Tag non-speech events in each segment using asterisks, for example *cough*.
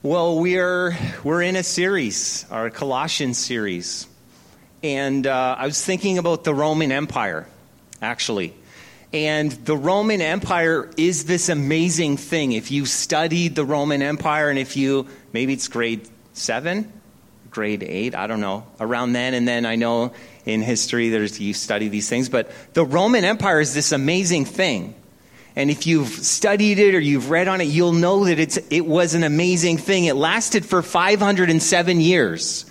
Well, we're we're in a series, our Colossians series, and uh, I was thinking about the Roman Empire, actually. And the Roman Empire is this amazing thing. If you studied the Roman Empire, and if you maybe it's grade seven, grade eight, I don't know, around then, and then I know in history there's you study these things, but the Roman Empire is this amazing thing. And if you've studied it or you've read on it, you'll know that it's, it was an amazing thing. It lasted for 507 years.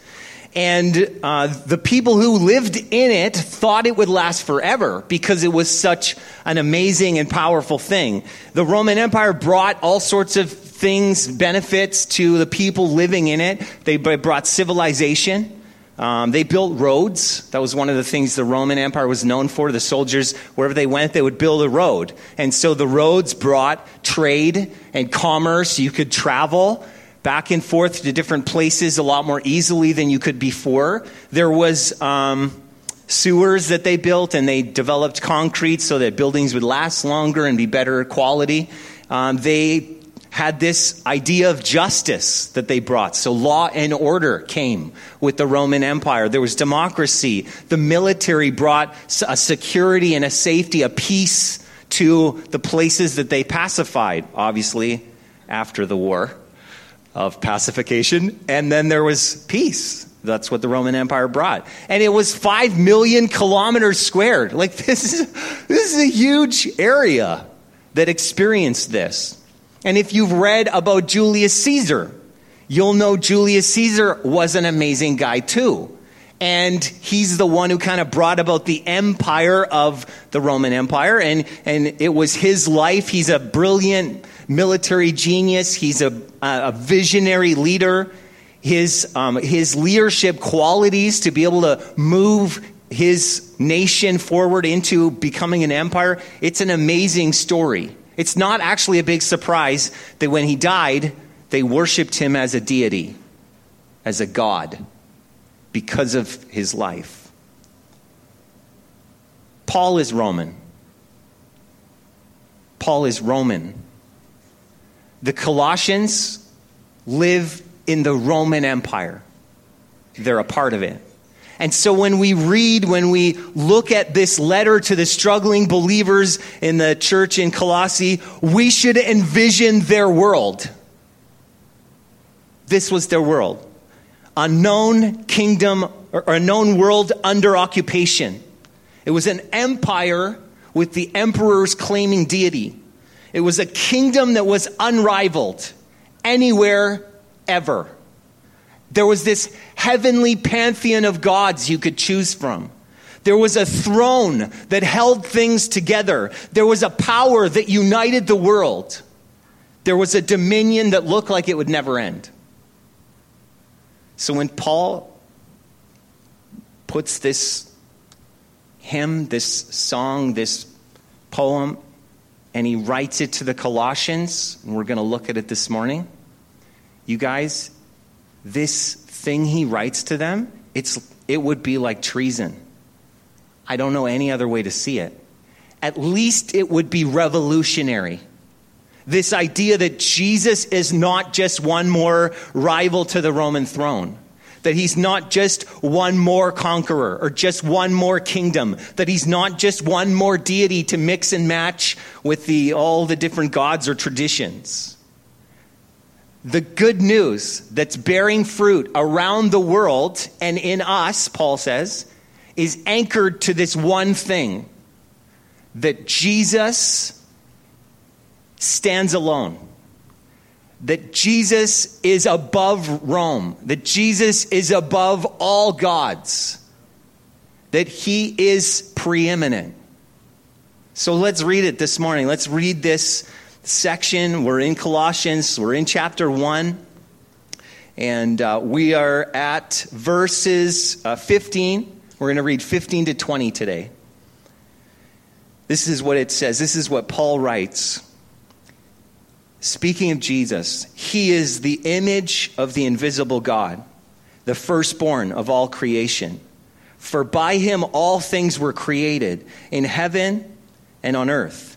And uh, the people who lived in it thought it would last forever because it was such an amazing and powerful thing. The Roman Empire brought all sorts of things, benefits to the people living in it. They brought civilization. Um, they built roads. That was one of the things the Roman Empire was known for. The soldiers, wherever they went, they would build a road. And so the roads brought trade and commerce. You could travel back and forth to different places a lot more easily than you could before. There was um, sewers that they built, and they developed concrete so that buildings would last longer and be better quality. Um, they had this idea of justice that they brought. So law and order came with the Roman Empire. There was democracy. The military brought a security and a safety, a peace to the places that they pacified, obviously, after the war of pacification. And then there was peace. That's what the Roman Empire brought. And it was 5 million kilometers squared. Like, *laughs* this is, this is a huge area that experienced this. And if you've read about Julius Caesar, you'll know Julius Caesar was an amazing guy too. And he's the one who kind of brought about the empire of the Roman Empire. And, and it was his life. He's a brilliant military genius. He's a, a visionary leader. His, um, his leadership qualities to be able to move his nation forward into becoming an empire, it's an amazing story. It's not actually a big surprise that when he died, they worshiped him as a deity, as a god, because of his life. Paul is Roman. Paul is Roman. The Colossians live in the Roman Empire, they're a part of it. And so when we read, when we look at this letter to the struggling believers in the church in Colossae, we should envision their world. This was their world. A known kingdom or a known world under occupation. It was an empire with the emperors claiming deity. It was a kingdom that was unrivaled anywhere ever. There was this heavenly pantheon of gods you could choose from. There was a throne that held things together. There was a power that united the world. There was a dominion that looked like it would never end. So when Paul puts this hymn, this song, this poem, and he writes it to the Colossians, and we're going to look at it this morning, you guys, this thing he writes to them, it's, it would be like treason. I don't know any other way to see it. At least it would be revolutionary. This idea that Jesus is not just one more rival to the Roman throne, that he's not just one more conqueror or just one more kingdom, that he's not just one more deity to mix and match with the, all the different gods or traditions the good news that's bearing fruit around the world and in us, Paul says, is anchored to this one thing that Jesus stands alone. That Jesus is above Rome. That Jesus is above all gods. That he is preeminent. So let's read it this morning. Let's read this section. We're in Colossians, we're in chapter 1, and uh, we are at verses uh, 15. We're going to read 15 to 20 today. This is what it says. This is what Paul writes. Speaking of Jesus, he is the image of the invisible God, the firstborn of all creation. For by him all things were created, in heaven and on earth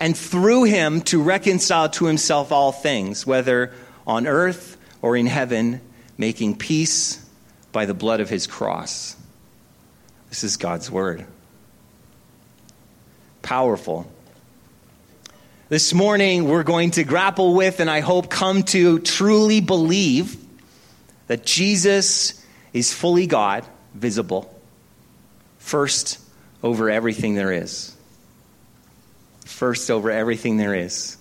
and through him to reconcile to himself all things, whether on earth or in heaven, making peace by the blood of his cross. This is God's word. Powerful. This morning, we're going to grapple with and I hope come to truly believe that Jesus is fully God, visible, first over everything there is. First over everything there is.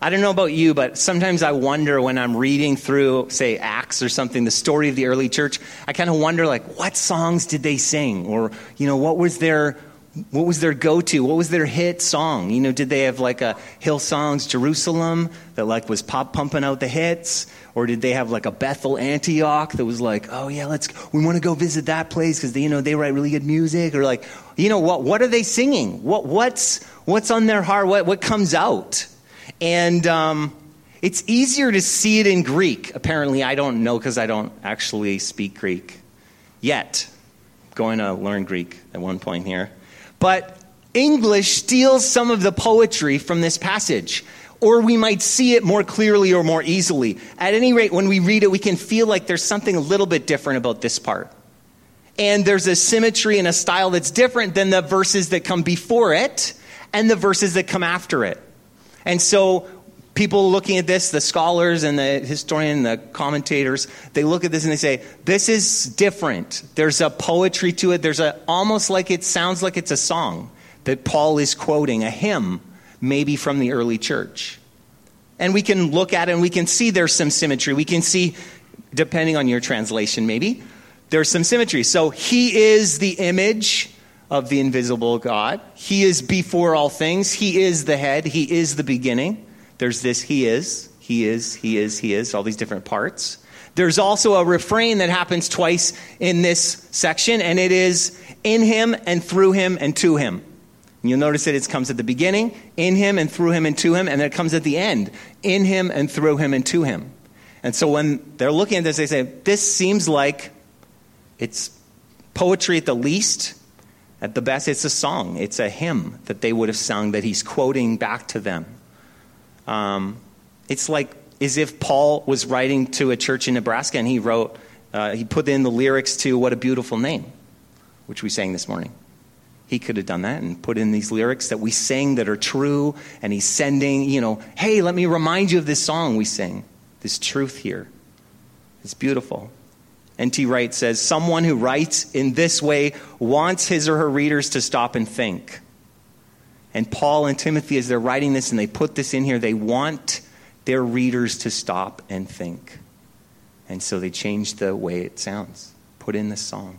I don't know about you, but sometimes I wonder when I'm reading through, say, Acts or something, the story of the early church, I kind of wonder, like, what songs did they sing? Or, you know, what was their. What was their go-to? What was their hit song? You know, did they have like a Hillsongs Jerusalem that like was pop pumping out the hits, or did they have like a Bethel Antioch that was like, oh yeah, let's we want to go visit that place because you know they write really good music, or like, you know what? What are they singing? What what's what's on their heart? What what comes out? And um, it's easier to see it in Greek. Apparently, I don't know because I don't actually speak Greek yet. Going to learn Greek at one point here. But English steals some of the poetry from this passage. Or we might see it more clearly or more easily. At any rate, when we read it, we can feel like there's something a little bit different about this part. And there's a symmetry and a style that's different than the verses that come before it and the verses that come after it. And so people looking at this, the scholars and the historian, the commentators, they look at this and they say, this is different. There's a poetry to it. There's a, almost like it sounds like it's a song that Paul is quoting, a hymn, maybe from the early church. And we can look at it and we can see there's some symmetry. We can see, depending on your translation, maybe, there's some symmetry. So he is the image of the invisible God. He is before all things. He is the head. He is the beginning. There's this He is, He is, He is, He is, all these different parts. There's also a refrain that happens twice in this section, and it is in Him and through Him and to Him. And you'll notice that it comes at the beginning, in Him and through Him and to Him, and then it comes at the end, in Him and through Him and to Him. And so when they're looking at this, they say, This seems like it's poetry at the least, at the best, it's a song, it's a hymn that they would have sung that he's quoting back to them. Um, it's like as if Paul was writing to a church in Nebraska and he wrote, uh, he put in the lyrics to What a Beautiful Name, which we sang this morning. He could have done that and put in these lyrics that we sing that are true, and he's sending, you know, hey, let me remind you of this song we sing, this truth here. It's beautiful. N.T. Wright says, Someone who writes in this way wants his or her readers to stop and think. And Paul and Timothy, as they're writing this and they put this in here, they want their readers to stop and think. And so they change the way it sounds, put in the song.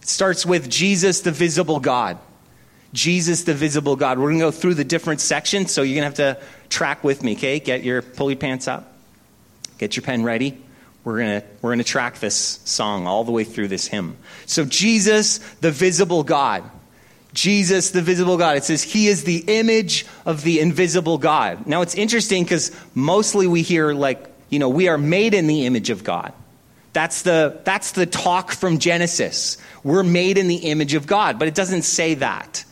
It starts with Jesus, the visible God. Jesus, the visible God. We're going to go through the different sections, so you're going to have to track with me, okay? Get your, pull your pants up, get your pen ready. We're going to we're going to track this song all the way through this hymn. So, Jesus, the visible God. Jesus, the visible God. It says, He is the image of the invisible God. Now, it's interesting because mostly we hear, like, you know, we are made in the image of God. That's the, that's the talk from Genesis. We're made in the image of God, but it doesn't say that.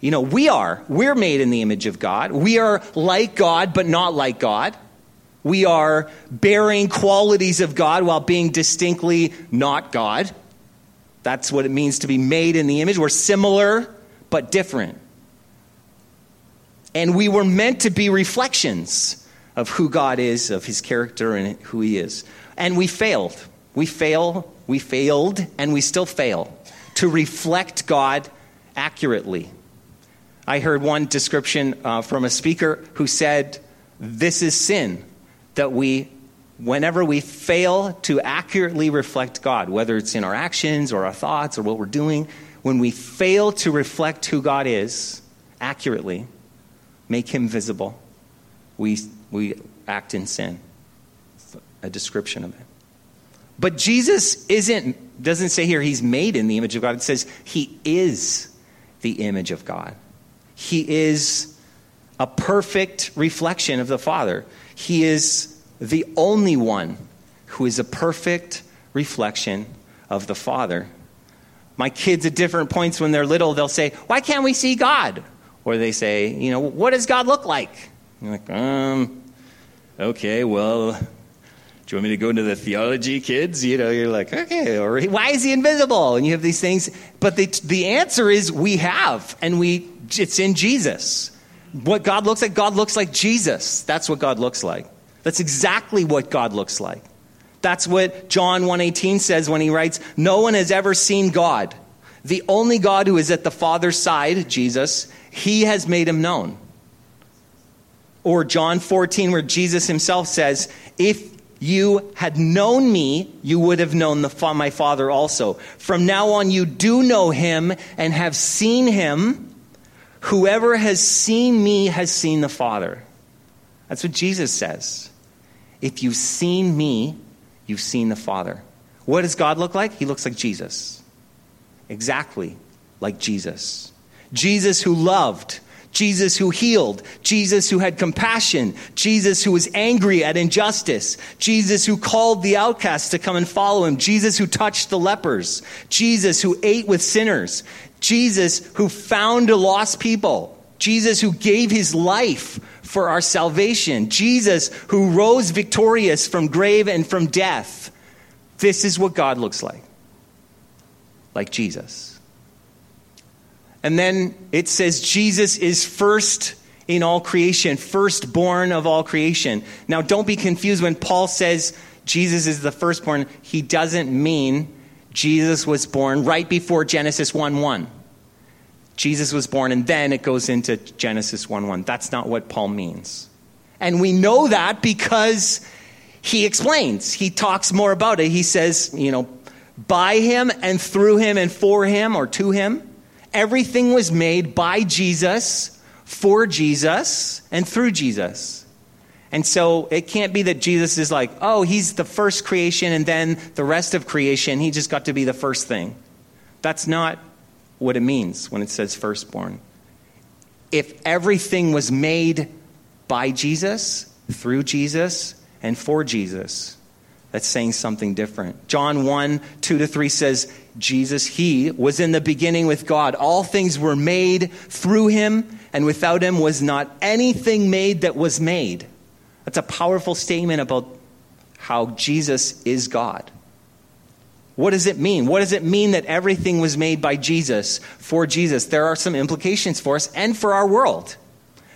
You know, we are. We're made in the image of God. We are like God, but not like God. We are bearing qualities of God while being distinctly not God. That's what it means to be made in the image. We're similar, but different. And we were meant to be reflections of who God is, of his character, and who he is. And we failed. We fail, we failed, and we still fail to reflect God accurately. I heard one description uh, from a speaker who said, This is sin that we, whenever we fail to accurately reflect God, whether it's in our actions or our thoughts or what we're doing, when we fail to reflect who God is accurately, make him visible, we, we act in sin. a description of it. But Jesus isn't, doesn't say here he's made in the image of God. It says he is the image of God. He is a perfect reflection of the Father. He is the only one who is a perfect reflection of the Father. My kids at different points when they're little, they'll say, Why can't we see God? Or they say, You know, what does God look like? I'm like, um, okay, well, do you want me to go into the theology, kids? You know, you're like, okay, or why is he invisible? And you have these things. But the, the answer is we have, and we it's in Jesus. What God looks like, God looks like Jesus. That's what God looks like. That's exactly what God looks like. That's what John 1:18 says when he writes, "No one has ever seen God. The only God who is at the Father's side, Jesus, he has made him known." Or John 14 where Jesus himself says, "If you had known me, you would have known the, my Father also. From now on you do know him and have seen him. Whoever has seen me has seen the Father." That's what Jesus says. If you've seen me, you've seen the Father. What does God look like? He looks like Jesus. Exactly like Jesus. Jesus who loved, Jesus who healed, Jesus who had compassion, Jesus who was angry at injustice, Jesus who called the outcasts to come and follow him, Jesus who touched the lepers, Jesus who ate with sinners, Jesus who found a lost people, Jesus who gave his life for our salvation. Jesus, who rose victorious from grave and from death. This is what God looks like. Like Jesus. And then it says Jesus is first in all creation, firstborn of all creation. Now, don't be confused when Paul says Jesus is the firstborn, he doesn't mean Jesus was born right before Genesis 1 1. Jesus was born, and then it goes into Genesis 1 1. That's not what Paul means. And we know that because he explains. He talks more about it. He says, you know, by him and through him and for him or to him, everything was made by Jesus, for Jesus, and through Jesus. And so it can't be that Jesus is like, oh, he's the first creation and then the rest of creation, he just got to be the first thing. That's not what it means when it says firstborn. If everything was made by Jesus, through Jesus, and for Jesus, that's saying something different. John 1 2 to 3 says, Jesus, He was in the beginning with God. All things were made through Him, and without Him was not anything made that was made. That's a powerful statement about how Jesus is God. What does it mean? What does it mean that everything was made by Jesus, for Jesus? There are some implications for us and for our world.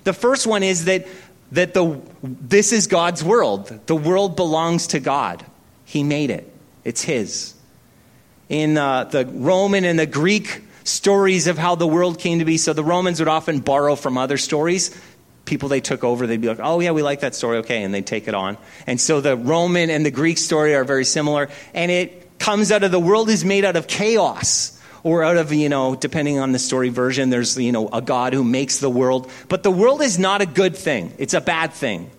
The first one is that, that the, this is God's world. The world belongs to God. He made it, it's His. In uh, the Roman and the Greek stories of how the world came to be, so the Romans would often borrow from other stories people they took over, they'd be like, oh, yeah, we like that story, okay, and they'd take it on. And so the Roman and the Greek story are very similar, and it comes out of the world is made out of chaos or out of, you know, depending on the story version, there's, you know, a God who makes the world. But the world is not a good thing, it's a bad thing.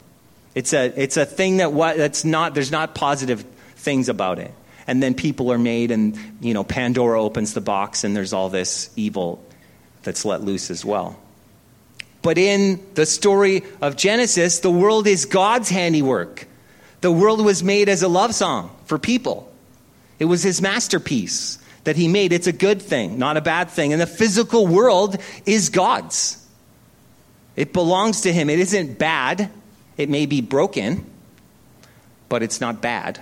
It's a, it's a thing that what, that's not, there's not positive things about it. And then people are made, and, you know, Pandora opens the box, and there's all this evil that's let loose as well. But in the story of Genesis, the world is God's handiwork. The world was made as a love song for people. It was his masterpiece that he made. It's a good thing, not a bad thing. And the physical world is God's. It belongs to him. It isn't bad. It may be broken, but it's not bad.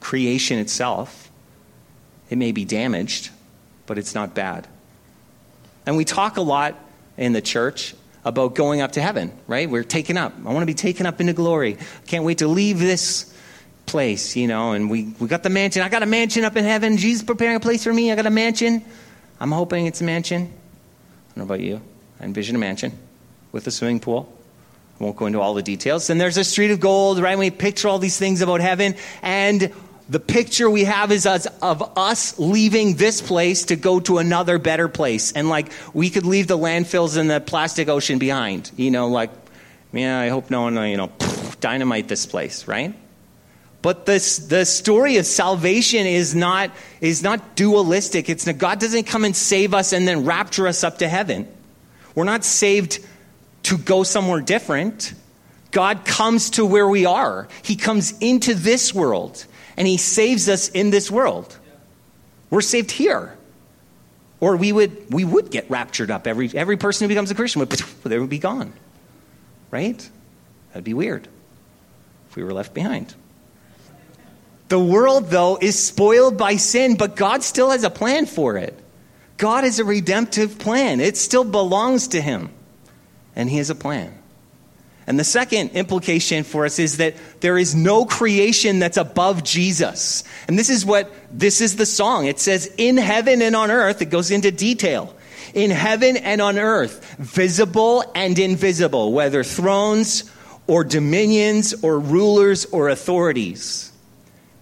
Creation itself, it may be damaged, but it's not bad. And we talk a lot in the church about going up to heaven, right? We're taken up. I want to be taken up into glory. Can't wait to leave this place, you know, and we, we got the mansion. I got a mansion up in heaven. Jesus preparing a place for me. I got a mansion. I'm hoping it's a mansion. I don't know about you. I envision a mansion with a swimming pool. I won't go into all the details. And there's a street of gold, right? And we picture all these things about heaven. And the picture we have is us, of us leaving this place to go to another better place. And like, we could leave the landfills and the plastic ocean behind. You know, like, yeah, I hope no one, you know, *sniffs* dynamite this place, right? But this, the story of salvation is not, is not dualistic. It's God doesn't come and save us and then rapture us up to heaven. We're not saved to go somewhere different. God comes to where we are. He comes into this world and he saves us in this world. We're saved here. Or we would, we would get raptured up. Every, every person who becomes a Christian would, *laughs* they would be gone. Right? That'd be weird if we were left behind. The world, though, is spoiled by sin, but God still has a plan for it. God has a redemptive plan. It still belongs to Him, and He has a plan. And the second implication for us is that there is no creation that's above Jesus. And this is what this is the song. It says, In heaven and on earth, it goes into detail. In heaven and on earth, visible and invisible, whether thrones or dominions or rulers or authorities.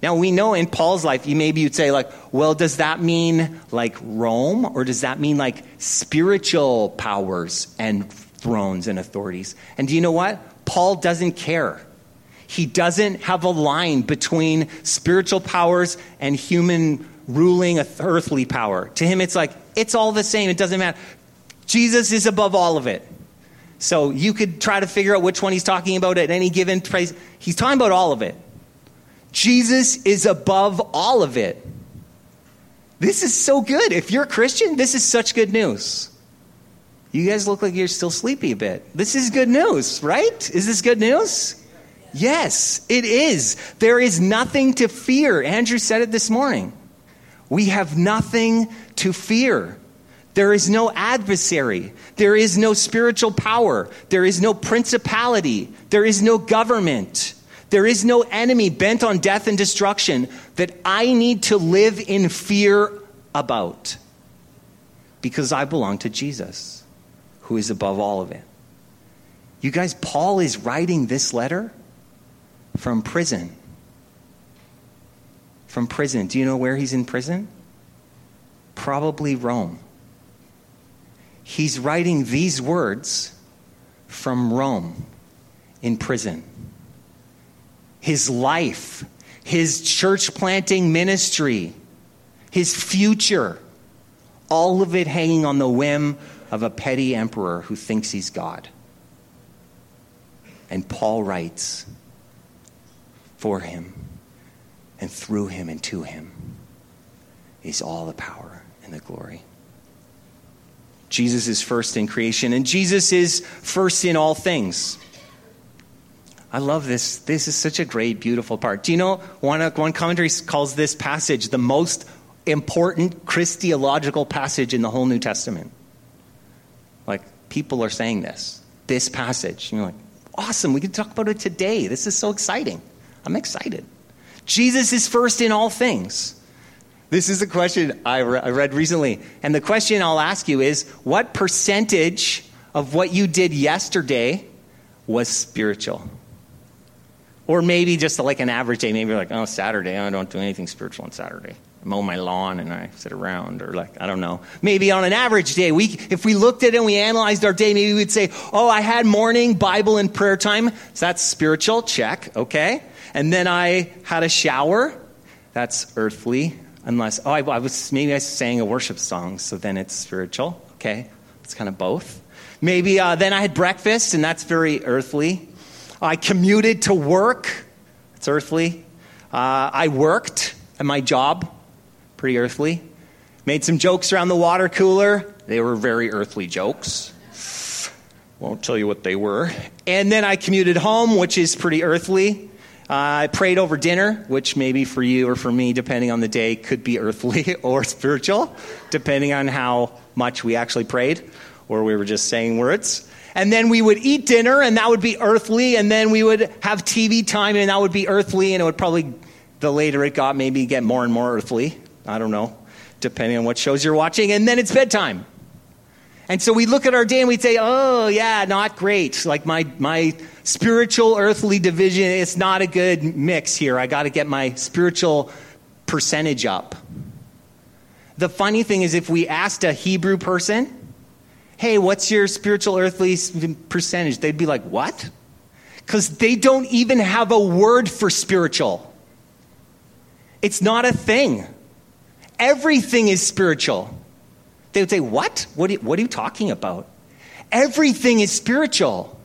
Now we know in Paul's life, you maybe you'd say like, well, does that mean like Rome or does that mean like spiritual powers and thrones and authorities? And do you know what? Paul doesn't care. He doesn't have a line between spiritual powers and human ruling earthly power. To him, it's like, it's all the same. It doesn't matter. Jesus is above all of it. So you could try to figure out which one he's talking about at any given place. He's talking about all of it. Jesus is above all of it. This is so good. If you're a Christian, this is such good news. You guys look like you're still sleepy a bit. This is good news, right? Is this good news? Yes, it is. There is nothing to fear. Andrew said it this morning. We have nothing to fear. There is no adversary. There is no spiritual power. There is no principality. There is no government. There is no enemy bent on death and destruction that I need to live in fear about because I belong to Jesus, who is above all of it. You guys, Paul is writing this letter from prison. From prison. Do you know where he's in prison? Probably Rome. He's writing these words from Rome in prison his life, his church planting ministry, his future, all of it hanging on the whim of a petty emperor who thinks he's God. And Paul writes, for him and through him and to him is all the power and the glory. Jesus is first in creation, and Jesus is first in all things. I love this. This is such a great, beautiful part. Do you know, one, uh, one commentary calls this passage the most important Christological passage in the whole New Testament. Like, people are saying this. This passage. And you're like, awesome, we can talk about it today. This is so exciting. I'm excited. Jesus is first in all things. This is a question I, re- I read recently. And the question I'll ask you is what percentage of what you did yesterday was spiritual? Or maybe just like an average day, maybe like, oh, Saturday, I don't do anything spiritual on Saturday. I mow my lawn and I sit around, or like, I don't know. Maybe on an average day, we, if we looked at it and we analyzed our day, maybe we'd say, oh, I had morning Bible and prayer time. So that's spiritual, check, okay. And then I had a shower. That's earthly, unless, oh, I, I was, maybe I sang a worship song, so then it's spiritual, okay. It's kind of both. Maybe uh, then I had breakfast, and that's very earthly. I commuted to work. It's earthly. Uh, I worked at my job. Pretty earthly. Made some jokes around the water cooler. They were very earthly jokes. Won't tell you what they were. And then I commuted home, which is pretty earthly. Uh, I prayed over dinner, which maybe for you or for me, depending on the day, could be earthly *laughs* or spiritual, depending on how much we actually prayed or we were just saying words and then we would eat dinner, and that would be earthly, and then we would have TV time, and that would be earthly, and it would probably, the later it got, maybe get more and more earthly. I don't know, depending on what shows you're watching, and then it's bedtime. And so we look at our day and we say, oh, yeah, not great. Like my, my spiritual earthly division, it's not a good mix here. I got to get my spiritual percentage up. The funny thing is, if we asked a Hebrew person, hey, what's your spiritual earthly percentage? They'd be like, what? Because they don't even have a word for spiritual. It's not a thing. Everything is spiritual. They would say, What? What are, you, what are you talking about? Everything is spiritual.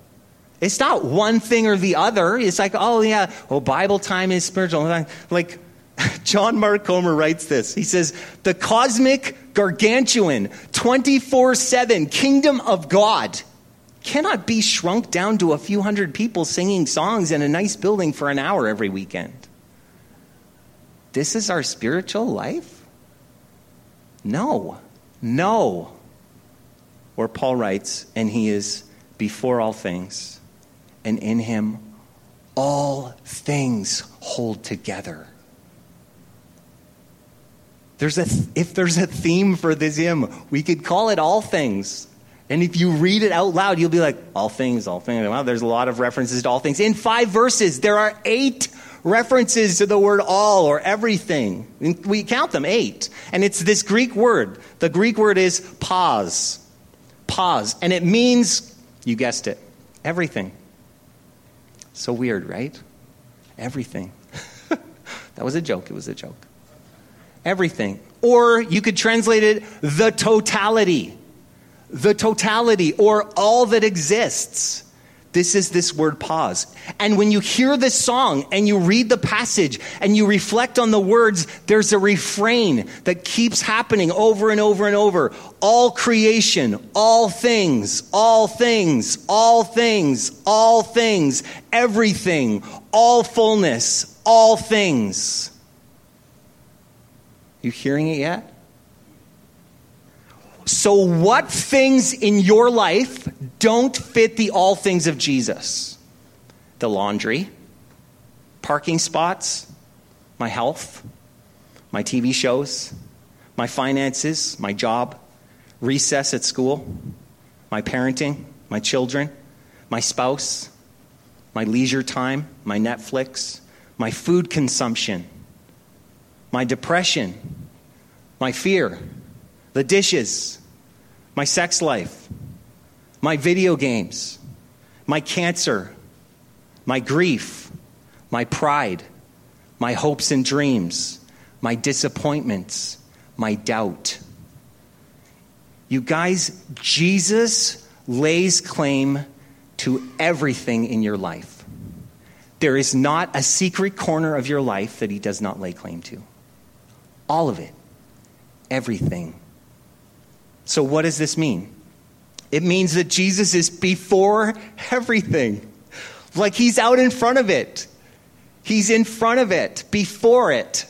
It's not one thing or the other. It's like, oh, yeah, well, Bible time is spiritual. Like, *laughs* John Mark Comer writes this. He says, The cosmic, gargantuan, 24 7 kingdom of God cannot be shrunk down to a few hundred people singing songs in a nice building for an hour every weekend. This is our spiritual life? No. No. Or Paul writes, and he is before all things, and in him all things hold together. There's a, if there's a theme for this hymn, we could call it all things. And if you read it out loud, you'll be like, all things, all things. Well, there's a lot of references to all things. In five verses, there are eight references to the word all or everything. We count them, eight. And it's this Greek word. The Greek word is pas. Pas. And it means, you guessed it, everything. So weird, right? Everything. *laughs* that was a joke. It was a joke. Everything. Or you could translate it the totality the totality or all that exists. This is this word pas. And when you hear this song and you read the passage and you reflect on the words, there's a refrain that keeps happening over and over and over. All creation, all things, all things, all things, all things, everything, all fullness, all things. You hearing it yet? So, what things in your life don't fit the all things of Jesus? The laundry, parking spots, my health, my TV shows, my finances, my job, recess at school, my parenting, my children, my spouse, my leisure time, my Netflix, my food consumption, my depression, my fear the dishes, my sex life, my video games, my cancer, my grief, my pride, my hopes and dreams, my disappointments, my doubt. You guys, Jesus lays claim to everything in your life. There is not a secret corner of your life that he does not lay claim to. All of it. Everything. So, what does this mean? It means that Jesus is before everything. Like he's out in front of it. He's in front of it, before it.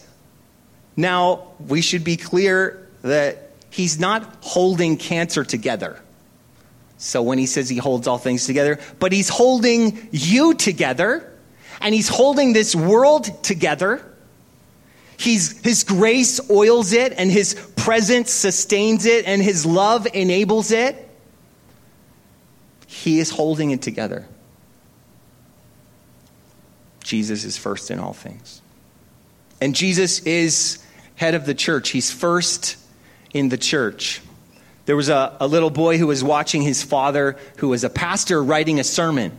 Now, we should be clear that he's not holding cancer together. So when he says he holds all things together, but he's holding you together, and he's holding this world together. He's, his grace oils it, and his presence sustains it, and his love enables it. He is holding it together. Jesus is first in all things. And Jesus is head of the church. He's first in the church. There was a, a little boy who was watching his father, who was a pastor, writing a sermon.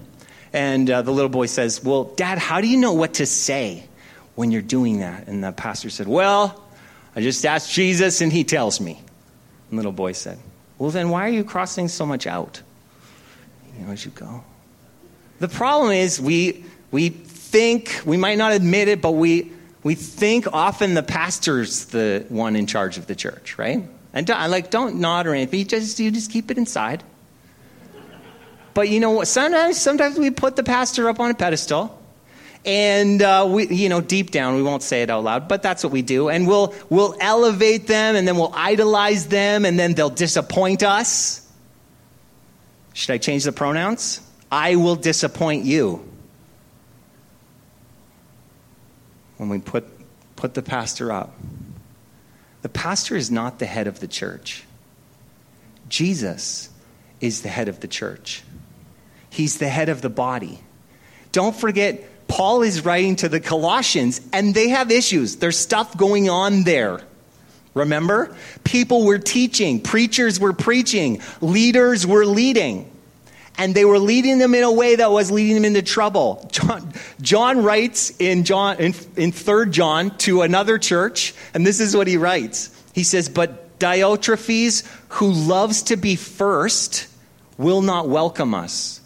And uh, the little boy says, Well, Dad, how do you know what to say? When you're doing that? And the pastor said, Well, I just asked Jesus and he tells me. And little boy said, Well, then why are you crossing so much out? You know, as you go. The problem is we, we think, we might not admit it, but we, we think often the pastor's the one in charge of the church, right? And don't, like, don't nod or anything. You just, you just keep it inside. But you know what? Sometimes, sometimes we put the pastor up on a pedestal and uh, we, you know, deep down, we won't say it out loud, but that's what we do. And we'll we'll elevate them, and then we'll idolize them, and then they'll disappoint us. Should I change the pronouns? I will disappoint you. When we put put the pastor up, the pastor is not the head of the church. Jesus is the head of the church. He's the head of the body. Don't forget Paul is writing to the Colossians, and they have issues. There's stuff going on there. Remember? People were teaching, preachers were preaching, leaders were leading. and they were leading them in a way that was leading them into trouble. John, John writes in John in, in 3 John to another church, and this is what he writes. He says, But Diotrephes, who loves to be first, will not welcome us.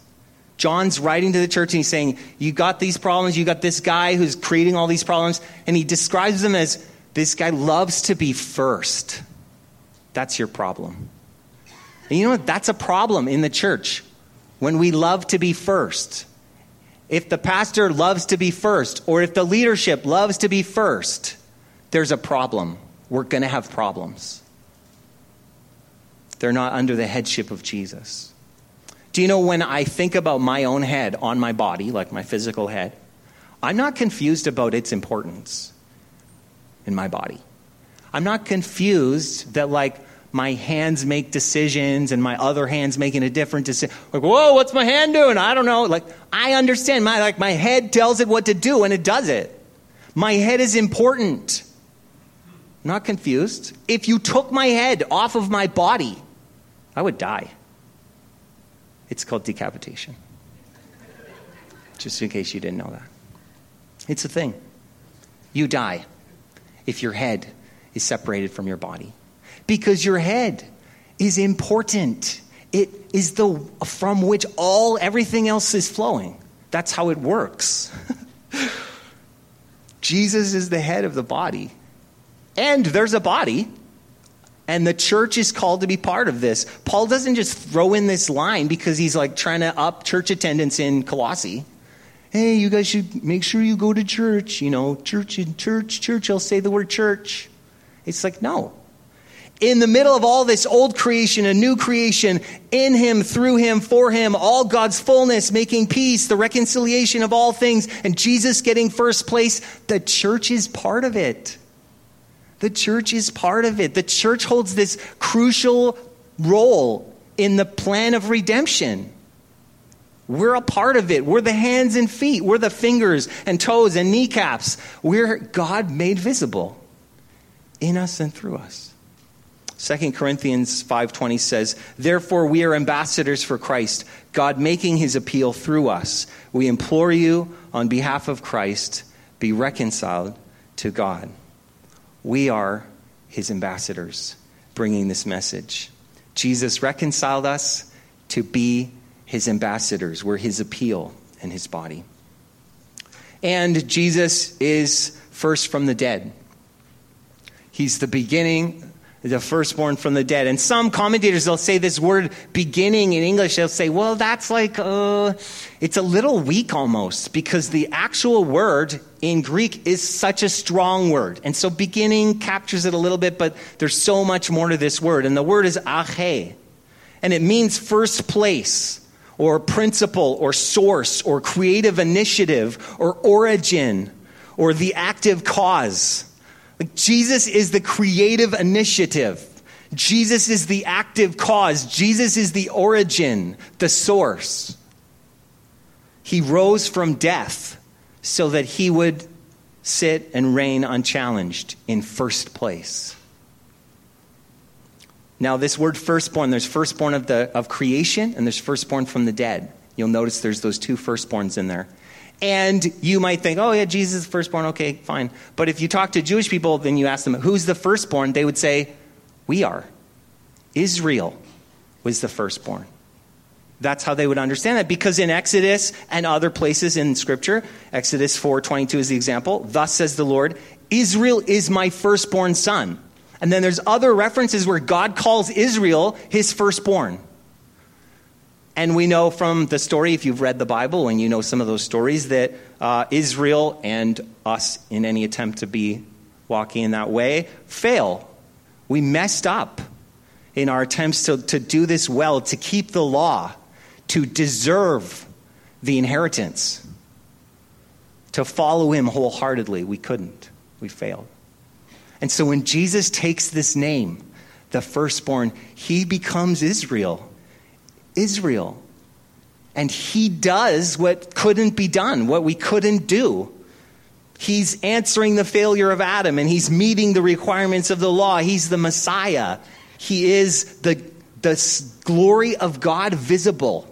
John's writing to the church and he's saying, You got these problems, you got this guy who's creating all these problems, and he describes them as this guy loves to be first. That's your problem. And you know what? That's a problem in the church when we love to be first. If the pastor loves to be first, or if the leadership loves to be first, there's a problem. We're going to have problems. They're not under the headship of Jesus. Do you know when I think about my own head on my body, like my physical head, I'm not confused about its importance in my body. I'm not confused that, like, my hands make decisions and my other hands making a different decision. Like, whoa, what's my hand doing? I don't know. Like, I understand. My, like, my head tells it what to do and it does it. My head is important. Not confused. If you took my head off of my body, I would die. It's called decapitation. Just in case you didn't know that. It's a thing. You die if your head is separated from your body because your head is important. It is the from which all everything else is flowing. That's how it works. *laughs* Jesus is the head of the body. And there's a body. And the church is called to be part of this. Paul doesn't just throw in this line because he's like trying to up church attendance in Colossae. Hey, you guys should make sure you go to church. You know, church in church, church, I'll say the word church. It's like, no in the middle of all this old creation, a new creation, in him, through him, for him, all God's fullness, making peace, the reconciliation of all things, and Jesus getting first place, the church is part of it. The church is part of it. The church holds this crucial role in the plan of redemption. We're a part of it. We're the hands and feet. We're the fingers and toes and kneecaps. We're God made visible in us and through us. 2 Corinthians 5:20 says, "Therefore we are ambassadors for Christ, God making his appeal through us. We implore you on behalf of Christ, be reconciled to God." We are his ambassadors bringing this message. Jesus reconciled us to be his ambassadors. We're his appeal and his body. And Jesus is first from the dead. He's the beginning the firstborn from the dead. And some commentators, they'll say this word beginning in English, they'll say, well, that's like, uh, it's a little weak almost because the actual word in Greek is such a strong word. And so beginning captures it a little bit, but there's so much more to this word. And the word is arche. And it means first place or principle or source or creative initiative or origin or the active cause. Like Jesus is the creative initiative. Jesus is the active cause. Jesus is the origin, the source. He rose from death so that he would sit and reign unchallenged in first place. Now, this word firstborn, there's firstborn of, the, of creation and there's firstborn from the dead. You'll notice there's those two firstborns in there. And you might think, oh, yeah, Jesus is firstborn. Okay, fine. But if you talk to Jewish people, then you ask them, who's the firstborn? They would say, we are. Israel was the firstborn. That's how they would understand that because in Exodus and other places in scripture, Exodus 4:22 is the example, thus says the Lord, Israel is my firstborn son. And then there's other references where God calls Israel his firstborn. And we know from the story, if you've read the Bible and you know some of those stories, that uh, Israel and us, in any attempt to be walking in that way, fail. We messed up in our attempts to, to do this well, to keep the law, to deserve the inheritance, to follow Him wholeheartedly. We couldn't. We failed. And so when Jesus takes this name, the firstborn, he becomes Israel Israel. And he does what couldn't be done, what we couldn't do. He's answering the failure of Adam and he's meeting the requirements of the law. He's the Messiah. He is the, the glory of God visible.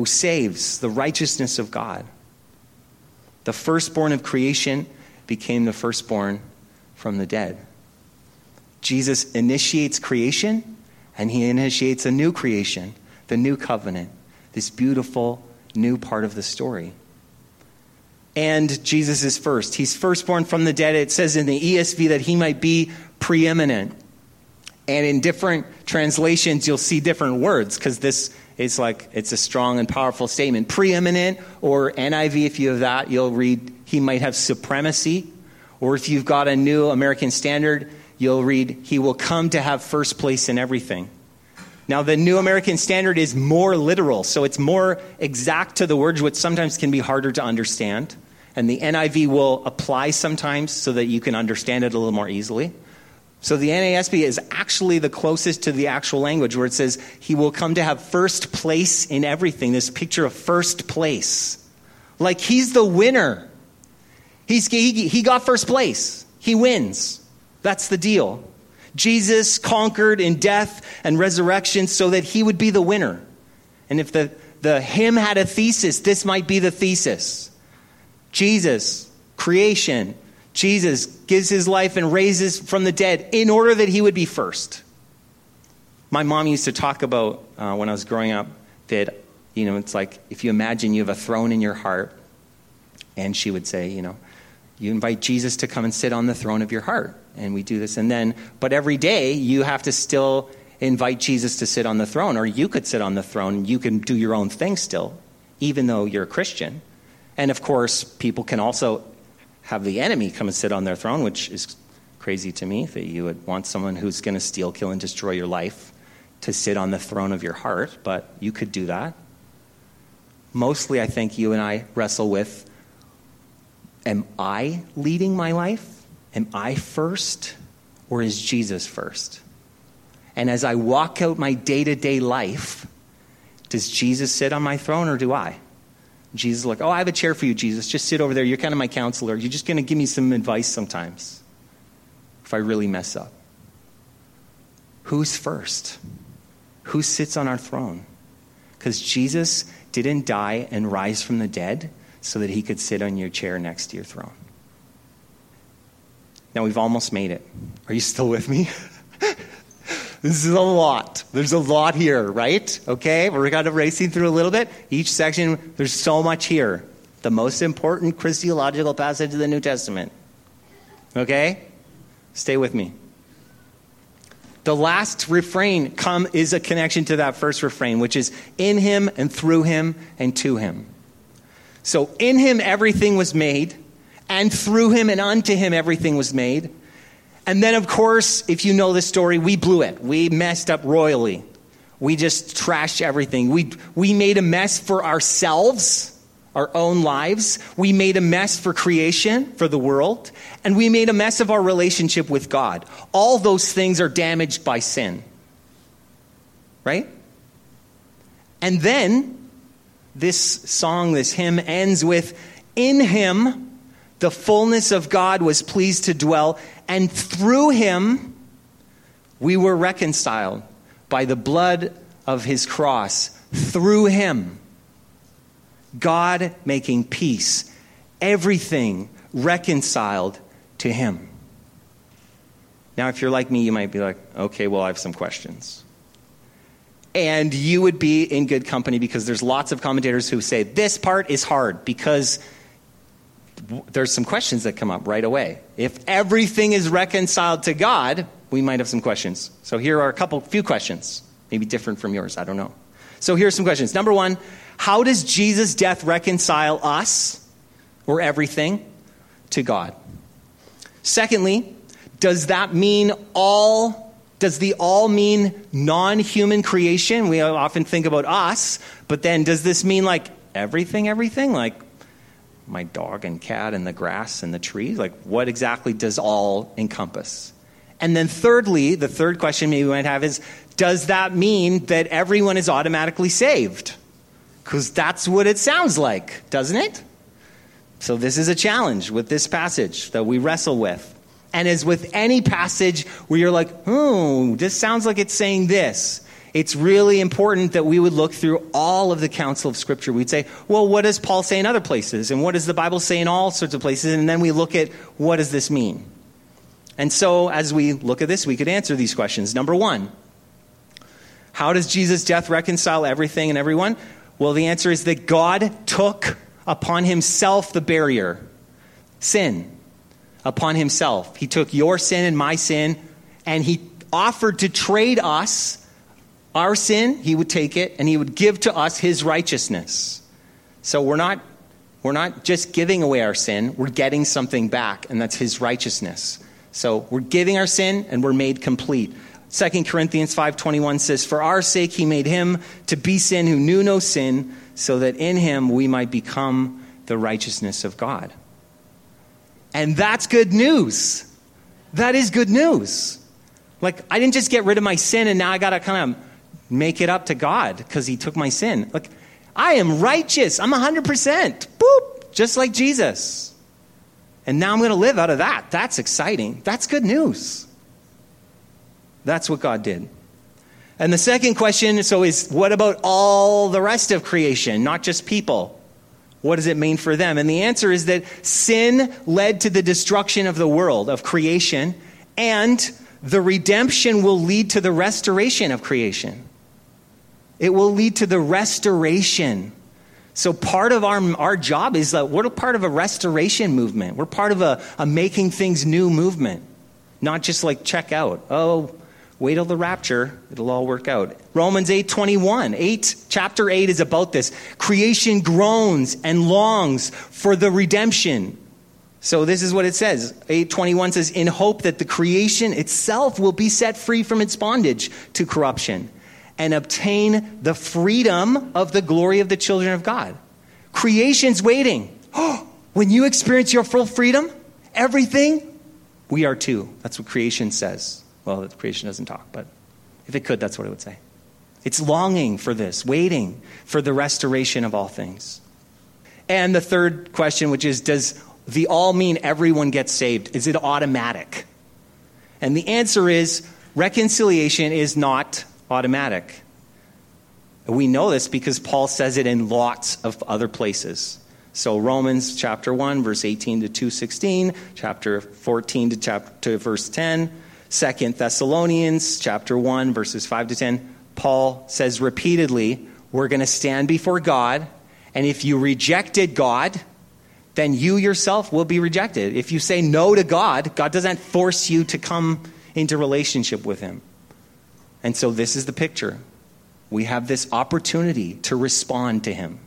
who saves, the righteousness of God. The firstborn of creation became the firstborn from the dead. Jesus initiates creation and he initiates a new creation, the new covenant, this beautiful new part of the story. And Jesus is first. He's firstborn from the dead. It says in the ESV that he might be preeminent. And in different translations, you'll see different words because this is like, it's a strong and powerful statement. Preeminent, or NIV, if you have that, you'll read, he might have supremacy. Or if you've got a new American Standard, you'll read, he will come to have first place in everything. Now, the New American Standard is more literal, so it's more exact to the words, which sometimes can be harder to understand. And the NIV will apply sometimes so that you can understand it a little more easily. So the NASB is actually the closest to the actual language where it says, He will come to have first place in everything. This picture of first place. Like He's the winner. He's, he, he got first place, He wins. That's the deal. Jesus conquered in death and resurrection so that he would be the winner. And if the, the hymn had a thesis, this might be the thesis. Jesus, creation, Jesus gives his life and raises from the dead in order that he would be first. My mom used to talk about uh, when I was growing up that, you know, it's like if you imagine you have a throne in your heart, and she would say, you know, you invite Jesus to come and sit on the throne of your heart. And we do this. And then, but every day you have to still invite Jesus to sit on the throne, or you could sit on the throne. You can do your own thing still, even though you're a Christian. And of course, people can also have the enemy come and sit on their throne, which is crazy to me that you would want someone who's going to steal, kill, and destroy your life to sit on the throne of your heart, but you could do that. Mostly, I think you and I wrestle with Am I leading my life? Am I first? Or is Jesus first? And as I walk out my day to day life, does Jesus sit on my throne or do I? Jesus like, oh, I have a chair for you, Jesus. Just sit over there. You're kind of my counselor. You're just going to give me some advice sometimes if I really mess up. Who's first? Who sits on our throne? Because Jesus didn't die and rise from the dead so that he could sit on your chair next to your throne. Now, we've almost made it. Are you still with me? *laughs* this is a lot. There's a lot here, right? Okay, we're kind of racing through a little bit. Each section, there's so much here. The most important Christological passage of the New Testament. Okay? Stay with me. The last refrain come is a connection to that first refrain, which is in him and through him and to him. So in him everything was made, and through him and unto him everything was made. And then, of course, if you know the story, we blew it. We messed up royally. We just trashed everything. We, we made a mess for ourselves, our own lives. We made a mess for creation, for the world. And we made a mess of our relationship with God. All those things are damaged by sin. Right? And then this song, this hymn ends with In him the fullness of God was pleased to dwell, and through him we were reconciled by the blood of his cross. Through him, God making peace, everything reconciled to him. Now, if you're like me, you might be like, okay, well, I have some questions and you would be in good company because there's lots of commentators who say this part is hard because there's some questions that come up right away. If everything is reconciled to God, we might have some questions. So here are a couple few questions, maybe different from yours, I don't know. So here's some questions. Number 1, how does Jesus' death reconcile us or everything to God? Secondly, does that mean all does the all mean non human creation? We often think about us, but then does this mean like everything, everything? Like my dog and cat and the grass and the trees? Like what exactly does all encompass? And then, thirdly, the third question maybe we might have is Does that mean that everyone is automatically saved? Because that's what it sounds like, doesn't it? So, this is a challenge with this passage that we wrestle with. And as with any passage where you're like, oh, this sounds like it's saying this, It's really important that we would look through all of the counsel of Scripture. We'd say, well, what does Paul say in other places? And what does the Bible say in all sorts of places? And then we look at what does this mean? And so, as we look at this, we could answer these questions. Number one, how does Jesus' death reconcile everything and everyone? Well, the answer is that God took upon himself the barrier sin upon himself. He took your sin and my sin, and he offered to trade us our sin, he would take it, and he would give to us his righteousness. So we're not, we're not just giving away our sin, we're getting something back, and that's his righteousness. So we're giving our sin, and we're made complete. 2 Corinthians 5:21 says, "For our sake he made him to be sin who knew no sin, so that in him we might become the righteousness of God." And that's good news. That is good news. Like, I didn't just get rid of my sin and now I got to kind of make it up to God because he took my sin. Look, I am righteous. I'm 100%. Boop. Just like Jesus. And now I'm going to live out of that. That's exciting. That's good news. That's what God did. And the second question so is what about all the rest of creation, not just people? What does it mean for them? And the answer is that sin led to the destruction of the world, of creation, and the redemption will lead to the restoration of creation. It will lead to the restoration. So, part of our, our job is that we're part of a restoration movement. We're part of a, a making things new movement, not just like check out. Oh, Wait till the rapture, it'll all work out. Romans 8:21. 8 chapter 8 is about this. Creation groans and longs for the redemption. So this is what it says. 8:21 says in hope that the creation itself will be set free from its bondage to corruption and obtain the freedom of the glory of the children of God. Creation's waiting. *gasps* When you experience your full freedom, everything, we are too. That's what creation says. Well, creation doesn't talk, but if it could, that's what it would say. It's longing for this, waiting for the restoration of all things. And the third question, which is Does the all mean everyone gets saved? Is it automatic? And the answer is reconciliation is not automatic. We know this because Paul says it in lots of other places. So Romans chapter 1 verse 18 to 216, chapter 14 to chapter to verse 10, Second Thessalonians chapter 1 verses 5 to 10, Paul says repeatedly, we're going to stand before God, and if you rejected God, then you yourself will be rejected. If you say no to God, God doesn't force you to come into relationship with him. And so this is the picture. We have this opportunity to respond to him.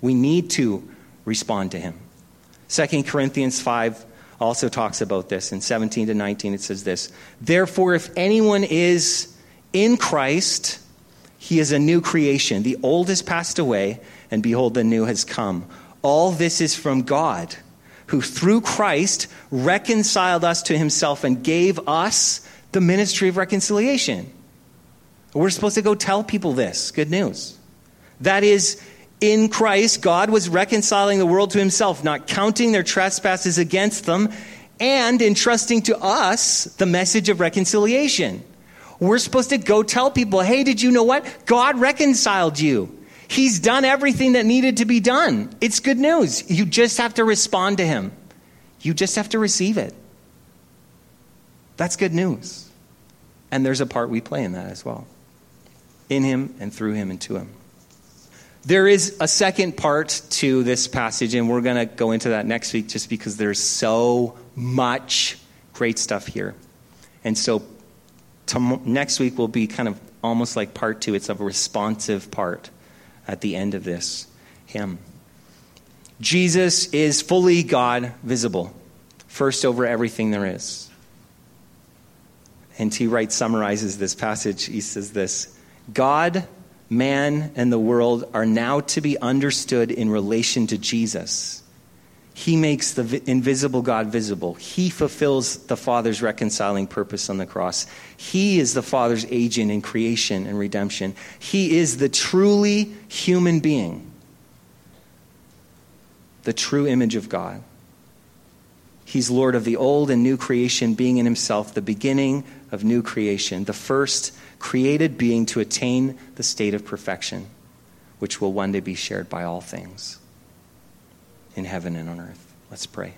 We need to respond to him. 2 Corinthians 5 also talks about this. In 17 to 19, it says this Therefore, if anyone is in Christ, he is a new creation. The old has passed away, and behold, the new has come. All this is from God, who through Christ reconciled us to himself and gave us the ministry of reconciliation. We're supposed to go tell people this good news. That is, in Christ, God was reconciling the world to himself, not counting their trespasses against them, and entrusting to us the message of reconciliation. We're supposed to go tell people, hey, did you know what? God reconciled you. He's done everything that needed to be done. It's good news. You just have to respond to him, you just have to receive it. That's good news. And there's a part we play in that as well. In him and through him and to him. There is a second part to this passage, and we're going to go into that next week just because there's so much great stuff here. And so next week will be kind of almost like part two. It's a responsive part at the end of this hymn. Jesus is fully God visible, first over everything there is. N. T. Wright summarizes this passage. He says this God man, and the world are now to be understood in relation to Jesus. He makes the invisible God visible. He fulfills the Father's reconciling purpose on the cross. He is the Father's agent in creation and redemption. He is the truly human being, the true image of God. He's Lord of the old and new creation, being in himself the beginning of new creation, the first created being to attain the state of perfection, which will one day be shared by all things in heaven and on earth. Let's pray.